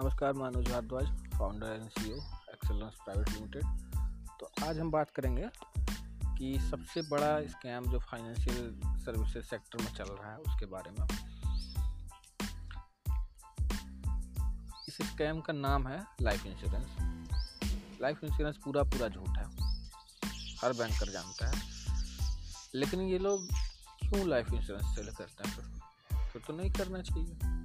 नमस्कार Manoj Bhardwaj founder and CEO Excellence Private Limited तो आज हम बात करेंगे कि सबसे बड़ा स्कैम जो फाइनेंशियल सर्विसेज़ सेक्टर में चल रहा है, उसके बारे में। इस स्कैम का नाम है लाइफ इंश्योरेंस लाइफ इंश्योरेंस पूरा पूरा झूठ है। हर बैंकर जानता है। लेकिन ये लोग क्यों लाइफ इंश्योरेंस सेल करते हैं फिर फिर तो नहीं करना चाहिए।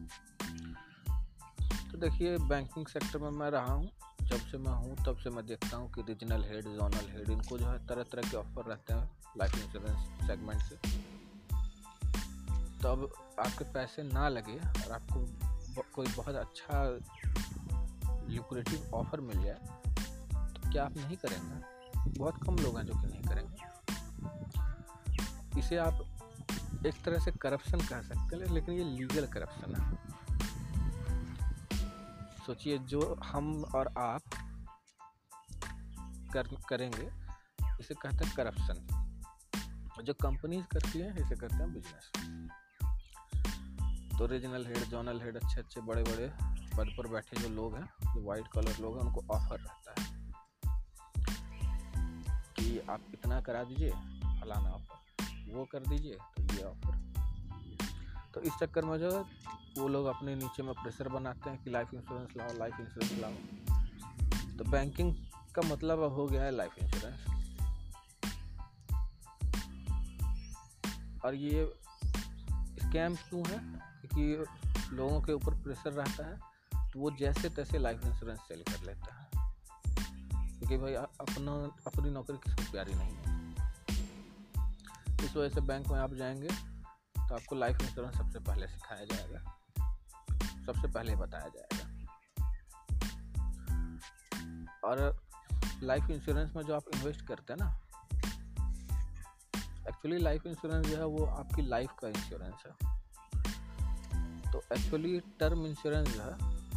तो देखिए बैंकिंग सेक्टर में मैं रहा हूँ। जब से मैं हूँ, तब से मैं देखता हूँ कि रीजनल हेड जोनल हेड इनको जो है तरह तरह के ऑफ़र रहते हैं लाइफ इंश्योरेंस सेगमेंट से। तो अब आपके पैसे ना लगे और आपको कोई बहुत अच्छा लिक्विडिटी ऑफ़र मिल जाए तो क्या आप नहीं करेंगे? बहुत कम लोग हैं जो कि नहीं करेंगे। इसे आप एक तरह से करप्शन कह सकते हैं, लेकिन ये लीगल करप्शन है। सोचिए जो हम और आप कर, करेंगे, इसे कहते हैं करप्शन जो कंपनीज़ करती हैं, इसे कहते हैं बिज़नेस तो रीजनल हेड जोनल हेड अच्छे अच्छे बड़े बड़े पद पर बैठे जो लोग हैं, जो वाइट कलर लोग हैं, उनको ऑफ़र रहता है कि आप इतना करा दीजिए, फलाना ऑफ़र वो कर दीजिए तो ये ऑफ़र तो इस चक्कर में जो है, वो लोग अपने नीचे में प्रेशर बनाते हैं कि लाइफ इंश्योरेंस लाओ लाइफ इंश्योरेंस लाओ। तो बैंकिंग का मतलब अब हो गया है लाइफ इंश्योरेंस और ये स्कैम क्यों है? क्योंकि लोगों के ऊपर प्रेशर रहता है तो वो जैसे तैसे लाइफ इंश्योरेंस सेल कर लेता है। क्योंकि भाई अपना, अपनी नौकरी किसको प्यारी नहीं है। इस वजह से बैंक में आप जाएँगे तो आपको लाइफ इंश्योरेंस सबसे पहले सिखाया जाएगा। सबसे पहले बताया जाएगा। और लाइफ इंश्योरेंस में जो आप इन्वेस्ट करते हैं ना एक्चुअली लाइफ इंश्योरेंस जो है वो आपकी लाइफ का इंश्योरेंस है। तो एक्चुअली टर्म इंश्योरेंस जो है,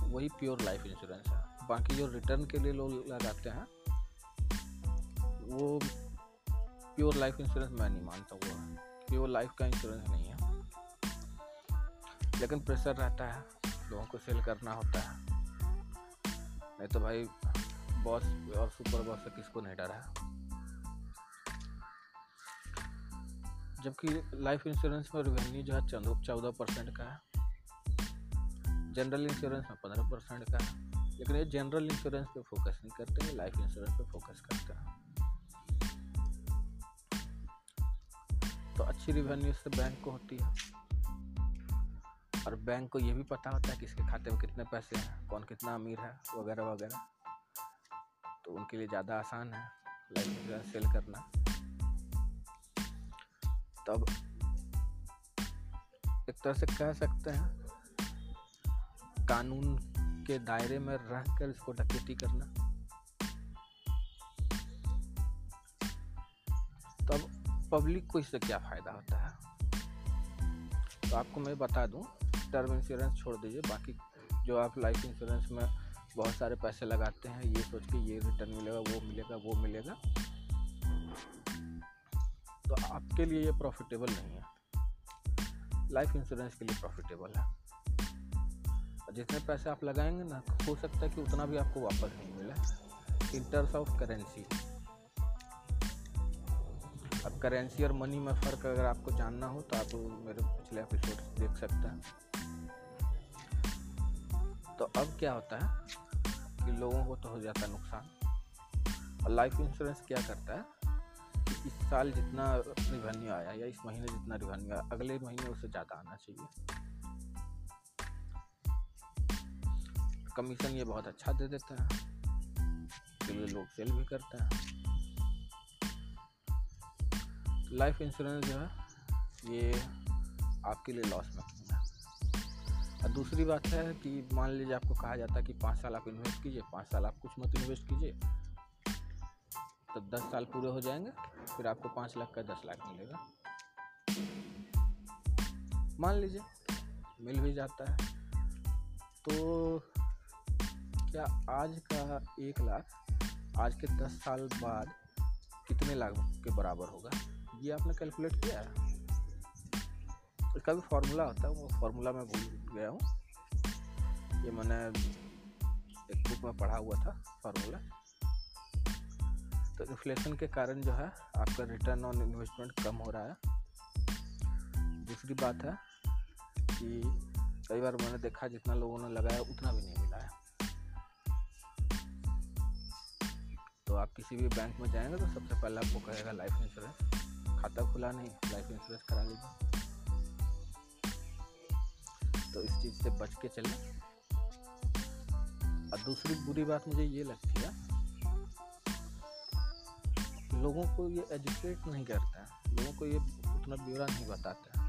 वही प्योर लाइफ इंश्योरेंस है। बाकी जो रिटर्न के लिए लोग लगाते हैं, वो प्योर लाइफ इंश्योरेंस मैं नहीं मानता वो। क्योंकि वो लाइफ का इंश्योरेंस नहीं है। लेकिन प्रेशर रहता है, लोगों को सेल करना होता है। नहीं तो भाई, बॉस और सुपर बॉस से किसको नहीं डरा? जबकि लाइफ इंश्योरेंस में रिवेन्यू जो है चौदह परसेंट का है। जनरल इंश्योरेंस में पंद्रह परसेंट का है। लेकिन ये जनरल इंश्योरेंस पे फोकस नहीं करते हैं लाइफ इंश्योरेंस पे फोकस करते हैं। तो अच्छी रिवेन्यू से बैंक को होती है। और बैंक को ये भी पता होता है कि इसके खाते में कितने पैसे हैं, कौन कितना अमीर है, वगैरह वगैरह। तो उनके लिए ज़्यादा आसान है लाइफ इंश्योरेंस सेल करना। तब एक तरह से कह सकते हैं, कानून के दायरे में रहकर इसको डकैती करना। तब पब्लिक को इससे क्या फ़ायदा होता है? तो आपको मैं बता दूँ टर्म इंश्योरेंस छोड़ दीजिए। बाकी जो आप लाइफ इंश्योरेंस में बहुत सारे पैसे लगाते हैं, ये सोच के ये रिटर्न मिलेगा, वो मिलेगा वो मिलेगा। तो आपके लिए ये प्रॉफिटेबल नहीं है। लाइफ इंश्योरेंस के लिए प्रॉफिटेबल है। जितने पैसे आप लगाएँगे ना, हो सकता है कि उतना भी आपको वापस नहीं मिले। इन टर्म्स ऑफ़ करेंसी अब करेंसी और मनी में फ़र्क अगर आपको जानना हो तो आप मेरे पिछले एपिसोड देख सकते हैं। तो अब क्या होता है कि लोगों को तो हो जाता है नुकसान। और लाइफ इंश्योरेंस क्या करता है कि इस साल जितना रिवेन्यू आया या इस महीने जितना रिवेन्यू आया, अगले महीने उससे ज़्यादा आना चाहिए। कमीशन ये बहुत अच्छा दे देता है इसलिए लोग सेल भी करते हैं। लाइफ इंश्योरेंस जो है, ये आपके लिए लॉस में और दूसरी बात है कि मान लीजिए आपको कहा जाता है कि पाँच साल आप इन्वेस्ट कीजिए, पाँच साल आप कुछ मत इन्वेस्ट कीजिए। तो दस साल पूरे हो जाएँगे, फिर आपको पाँच लाख का दस लाख मिलेगा। मान लीजिए, मिल भी जाता है। तो क्या आज का एक लाख, आज के दस साल बाद कितने लाख के बराबर होगा? ये आपने कैलकुलेट किया है। इसका भी फार्मूला होता है, वो फार्मूला मैं भूल गया हूँ। ये मैंने एक बुक में पढ़ा हुआ था फार्मूला तो इन्फ्लेशन के कारण जो है, आपका रिटर्न ऑन इन्वेस्टमेंट कम हो रहा है। दूसरी बात है कि कई बार मैंने देखा, जितना लोगों ने लगाया, उतना भी नहीं मिला है। तो आप किसी भी बैंक में जाएँगे तो सबसे पहले आपको कहेगा लाइफ इंश्योरेंस खाता खुला नहीं लाइफ इंश्योरेंस करा लीजिए। तो इस चीज़ से बच के चलें। और दूसरी बुरी बात मुझे ये लगती है, लोगों को ये एजुकेट नहीं करता है। लोगों को ये उतना ब्यौरा नहीं बताता है।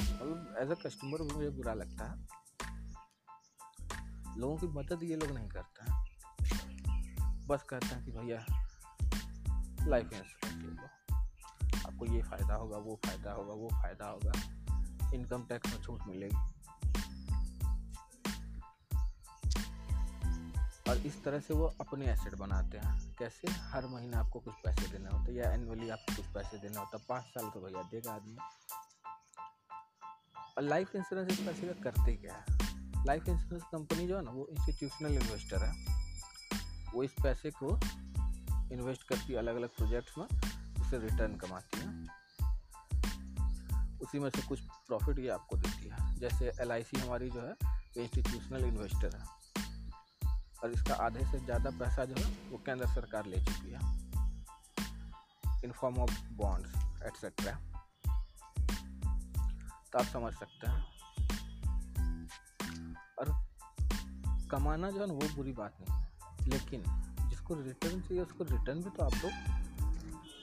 मतलब एज अ कस्टमर भी मुझे बुरा लगता है। लोगों की मदद ये लोग नहीं करते हैं। बस कहते हैं कि भैया लाइफ इंश्योरेंस ले लो। आपको ये फ़ायदा होगा, वो फ़ायदा होगा, वो फ़ायदा होगा। इनकम टैक्स में छूट मिलेगी। और इस तरह से वो अपने एसेट बनाते हैं। कैसे? हर महीने आपको कुछ पैसे देने होते हैं या एनुअली आपको कुछ पैसे देना होता है। पाँच साल तो भैया देगा आदमी। और लाइफ इंश्योरेंस इस पैसे का करते क्या है? लाइफ इंश्योरेंस कंपनी जो है ना, वो इंस्टीट्यूशनल इन्वेस्टर है। वो इस पैसे को इन्वेस्ट करती है अलग अलग प्रोजेक्ट्स में उससे रिटर्न कमाती है। उसी में से कुछ प्रॉफिट ये आपको देती है। जैसे एलआईसी हमारी जो है इंस्टीट्यूशनल इन्वेस्टर है। और इसका आधे से ज़्यादा पैसा जो है, वो केंद्र सरकार ले चुकी है। In form of bonds etcetera तो आप समझ सकते हैं। और कमाना जो है वो बुरी बात नहीं है। लेकिन जिसको रिटर्न चाहिए, उसको रिटर्न भी तो आप लोग,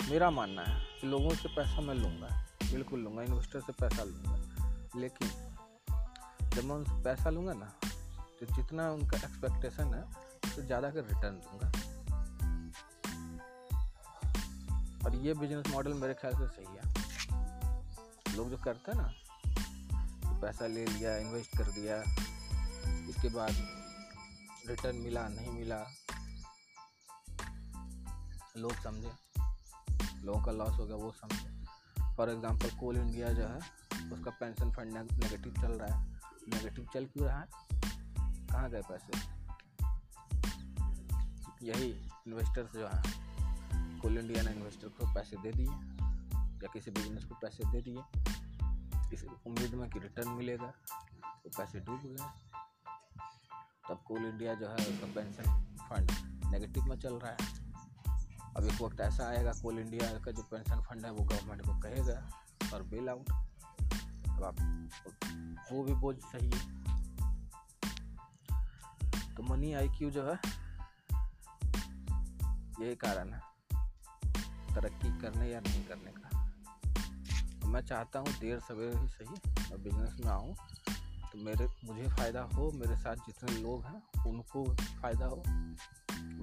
मेरा मानना है कि लोगों से पैसा मैं लूँगा। बिल्कुल लूँगा इन्वेस्टर से पैसा लूँगा। लेकिन जब मैं उनसे पैसा लूँगा ना तो जितना उनका एक्सपेक्टेशन है तो ज़्यादा का रिटर्न दूँगा। और ये बिज़नेस मॉडल मेरे ख्याल से सही है। लोग जो करते हैं ना तो पैसा ले लिया इन्वेस्ट कर दिया, इसके बाद रिटर्न मिला, नहीं मिला, लोग समझे। लोगों का लॉस हो गया, वो समझे। फॉर एग्ज़ाम्पल कोल इंडिया जो है, उसका पेंशन फंड नेगेटिव चल रहा है। नेगेटिव चल क्यों रहा है? कहाँ गए पैसे? यही इन्वेस्टर्स जो हैं कोल इंडिया ने इन्वेस्टर को पैसे दे दिए, या किसी बिज़नेस को पैसे दे दिए। इस उम्मीद में कि रिटर्न मिलेगा तो पैसे डूब गए। तब कोल इंडिया जो है, उसका पेंशन फंड नेगेटिव में चल रहा है। अब एक वक्त ऐसा आएगा, कोल इंडिया का जो पेंशन फंड है वो गवर्नमेंट को कहेगा और बेल आउट अब आप वो भी बोझ सही है। तो मनी आईक्यू जो है, यही कारण है। तरक्की करने या नहीं करने का। तो मैं चाहता हूँ देर सवेरे ही सही मैं बिज़नेस में आऊँ। तो मेरे, मुझे फ़ायदा हो, मेरे साथ जितने लोग हैं, उनको फ़ायदा हो।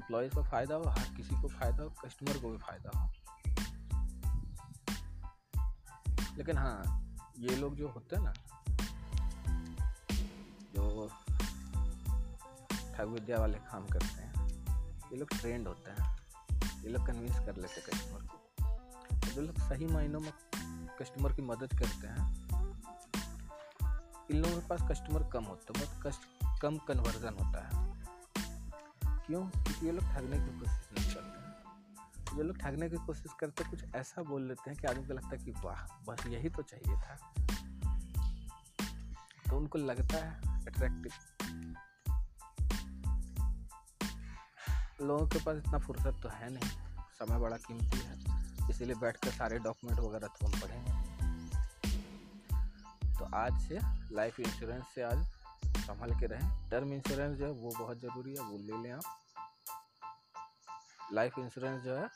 एम्प्लॉयज़ को फ़ायदा हो, हर किसी को फ़ायदा हो कस्टमर को भी फ़ायदा हो। लेकिन हाँ ये लोग जो होते हैं ना, जो ठग विद्या वाले काम करते हैं, ये लोग ट्रेंड होते हैं। ये लोग कन्विंस कर लेते हैं कस्टमर को। जो लोग सही मायनों में कस्टमर की मदद करते हैं, इन लोगों के पास कस्टमर कम होता है, बहुत कस्ट कम कन्वर्जन होता है। क्यों? क्योंकि ये लोग ठगने की कोशिश नहीं करते जो लोग ठगने की कोशिश करते, कुछ ऐसा बोल लेते हैं कि आदमी को लगता है कि वाह, बस यही तो चाहिए था। तो उनको लगता है अट्रैक्टिव लोगों के पास इतना फुर्सत तो है नहीं। समय बड़ा कीमती है। इसीलिए बैठ कर सारे डॉक्यूमेंट वगैरह तो हम पढ़ेंगे। तो आज से लाइफ इंश्योरेंस से आज संभल के रहें। टर्म इंश्योरेंस जो है, वो बहुत ज़रूरी है, वो ले लें आप। लाइफ इंश्योरेंस जो है,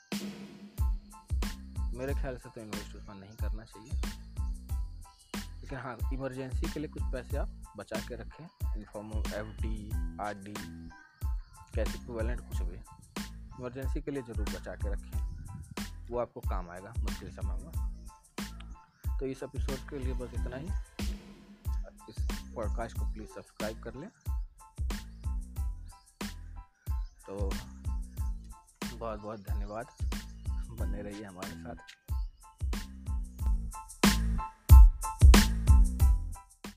मेरे ख्याल से तो इन्वेस्ट उसमें नहीं करना चाहिए। लेकिन हाँ इमरजेंसी के लिए कुछ पैसे आप बचा के रखें। In form of F D R D cash equivalent कुछ भी। इमरजेंसी के लिए ज़रूर बचा के रखें। वो आपको काम आएगा, मुश्किल समय में। तो इस एपिसोड के लिए बस इतना ही। इस पॉडकास्ट को प्लीज़ सब्सक्राइब कर लें। तो बहुत बहुत धन्यवाद। बने रहिए हमारे साथ।